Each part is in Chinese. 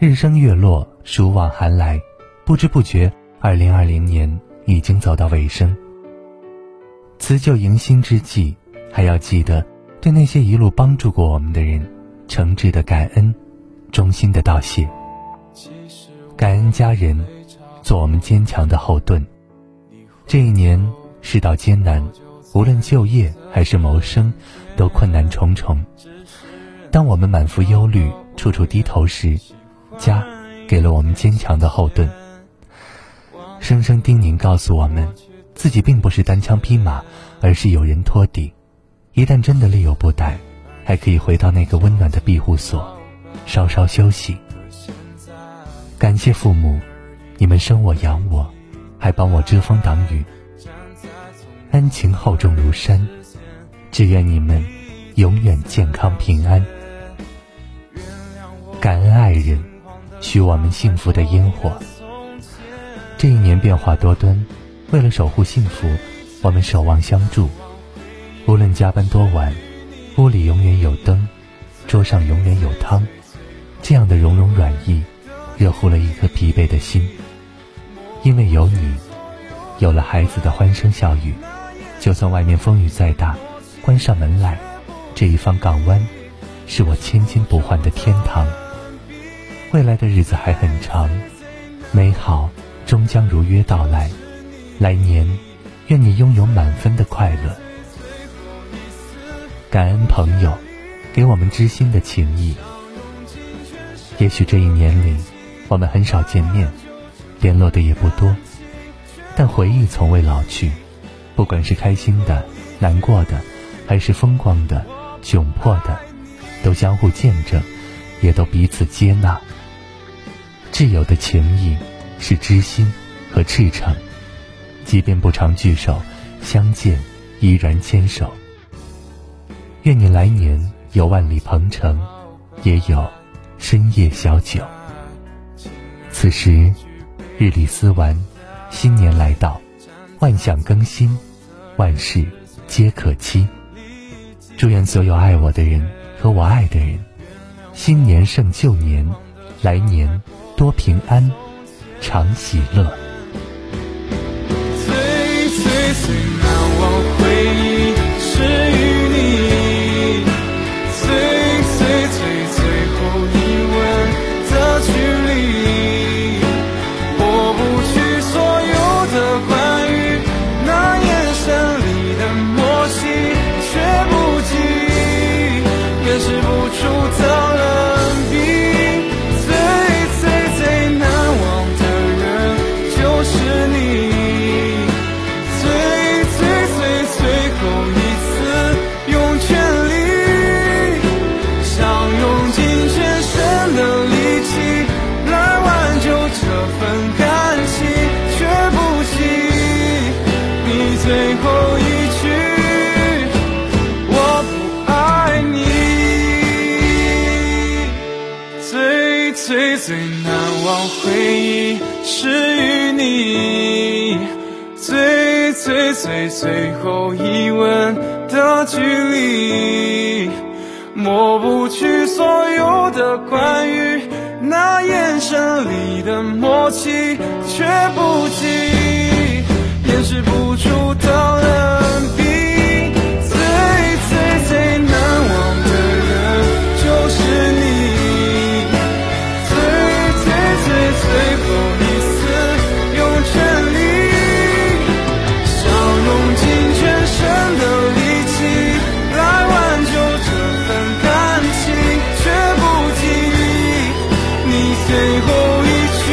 日升月落，暑往寒来，不知不觉，二零二零年已经走到尾声。辞旧迎新之际，还要记得对那些一路帮助过我们的人，诚挚的感恩，衷心的道谢。感恩家人，做我们坚强的后盾。这一年世道艰难，无论就业还是谋生，都困难重重。当我们满腹忧虑，处处低头时，家给了我们坚强的后盾，声声叮咛告诉我们，自己并不是单枪匹马，而是有人托底。一旦真的力有不逮，还可以回到那个温暖的庇护所，稍稍休息。感谢父母，你们生我养我，还帮我遮风挡雨。恩情厚重如山，只愿你们永远健康平安。感恩爱人。许我们幸福的烟火。这一年变化多端，为了守护幸福，我们守望相助。无论加班多晚，屋里永远有灯，桌上永远有汤。这样的融融软意，热乎了一颗疲惫的心。因为有你，有了孩子的欢声笑语，就算外面风雨再大，关上门来，这一方港湾，是我千金不换的天堂。未来的日子还很长，美好终将如约到来。来年，愿你拥有满分的快乐。感恩朋友，给我们知心的情谊。也许这一年里，我们很少见面，联络的也不多，但回忆从未老去。不管是开心的、难过的，还是风光的、窘迫的，都相互见证，也都彼此接纳。挚友的情谊是知心和赤诚，即便不常聚首，相见依然牵手。愿你来年有万里鹏程，也有深夜小酒。此时，日里思完，新年来到，万象更新，万事皆可期。祝愿所有爱我的人和我爱的人，新年胜旧年，来年。多平安，常喜乐。最最难忘回忆是与你，最最最最后一吻的距离，抹不去所有的关于那眼神里的默契，却不及掩饰不住的。最后一句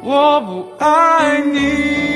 我不爱你。